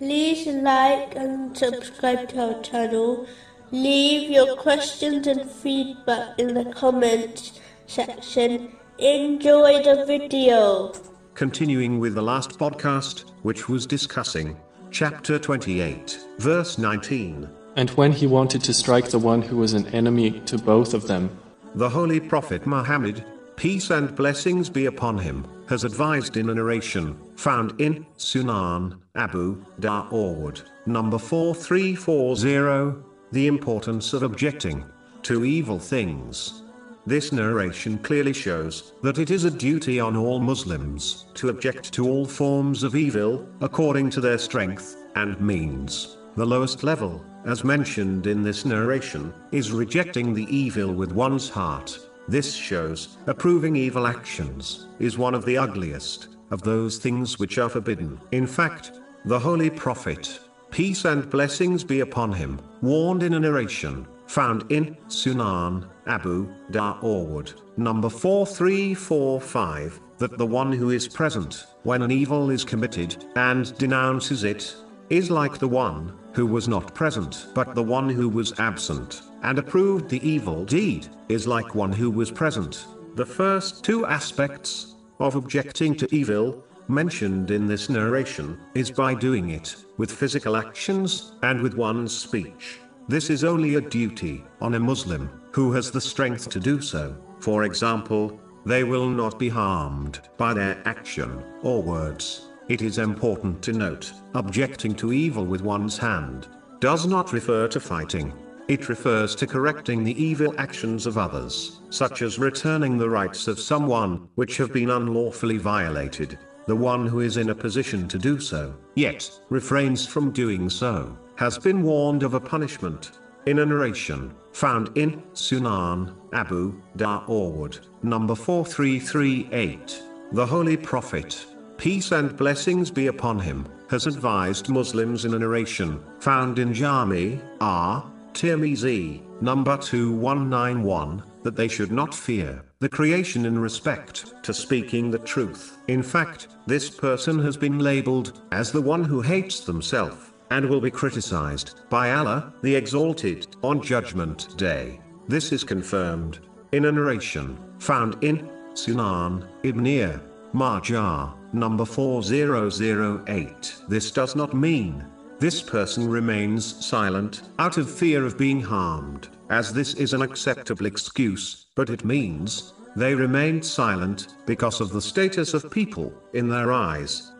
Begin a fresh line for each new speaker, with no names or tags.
like and subscribe to our channel. Leave your questions and feedback in the comments section. Enjoy the video.
Continuing with the last podcast, which was discussing chapter 28, verse 19.
And when he wanted to strike the one who was an enemy to both of them,
The Holy Prophet Muhammad, peace and blessings be upon him, has advised in a narration found in Sunan Abu Dawood, number 4340, the importance of objecting to evil things. This narration clearly shows that it is a duty on all Muslims to object to all forms of evil, according to their strength and means. The lowest level, as mentioned in this narration, is rejecting the evil with one's heart. This shows approving evil actions is one of the ugliest of those things which are forbidden. In fact, the Holy Prophet, peace and blessings be upon him, warned in a narration found in Sunan Abu Dawood, number 4345, that the one who is present when an evil is committed and denounces it is like the one who was not present but the one who was absent and approved the evil deed is like one who was present. The first two aspects of objecting to evil mentioned in this narration is by doing it with physical actions and with one's speech. This is only a duty on a Muslim who has the strength to do so. For example, they will not be harmed by their action or words. It is important to note, objecting to evil with one's hand does not refer to fighting. It refers to correcting the evil actions of others, such as returning the rights of someone which have been unlawfully violated. The one who is in a position to do so, yet refrains from doing so, has been warned of a punishment. In a narration found in Sunan Abu Dawood, number 4338, the Holy Prophet, peace and blessings be upon him, has advised Muslims in a narration found in Jami R. Tirmizi, number 2191, that they should not fear the creation in respect to speaking the truth. In fact, this person has been labeled as the one who hates themselves and will be criticized by Allah, the Exalted, on Judgment Day. This is confirmed in a narration found in Sunan Ibn Majah, number 4008. This does not mean this person remains silent out of fear of being harmed, as this is an acceptable excuse, but it means they remained silent because of the status of people in their eyes.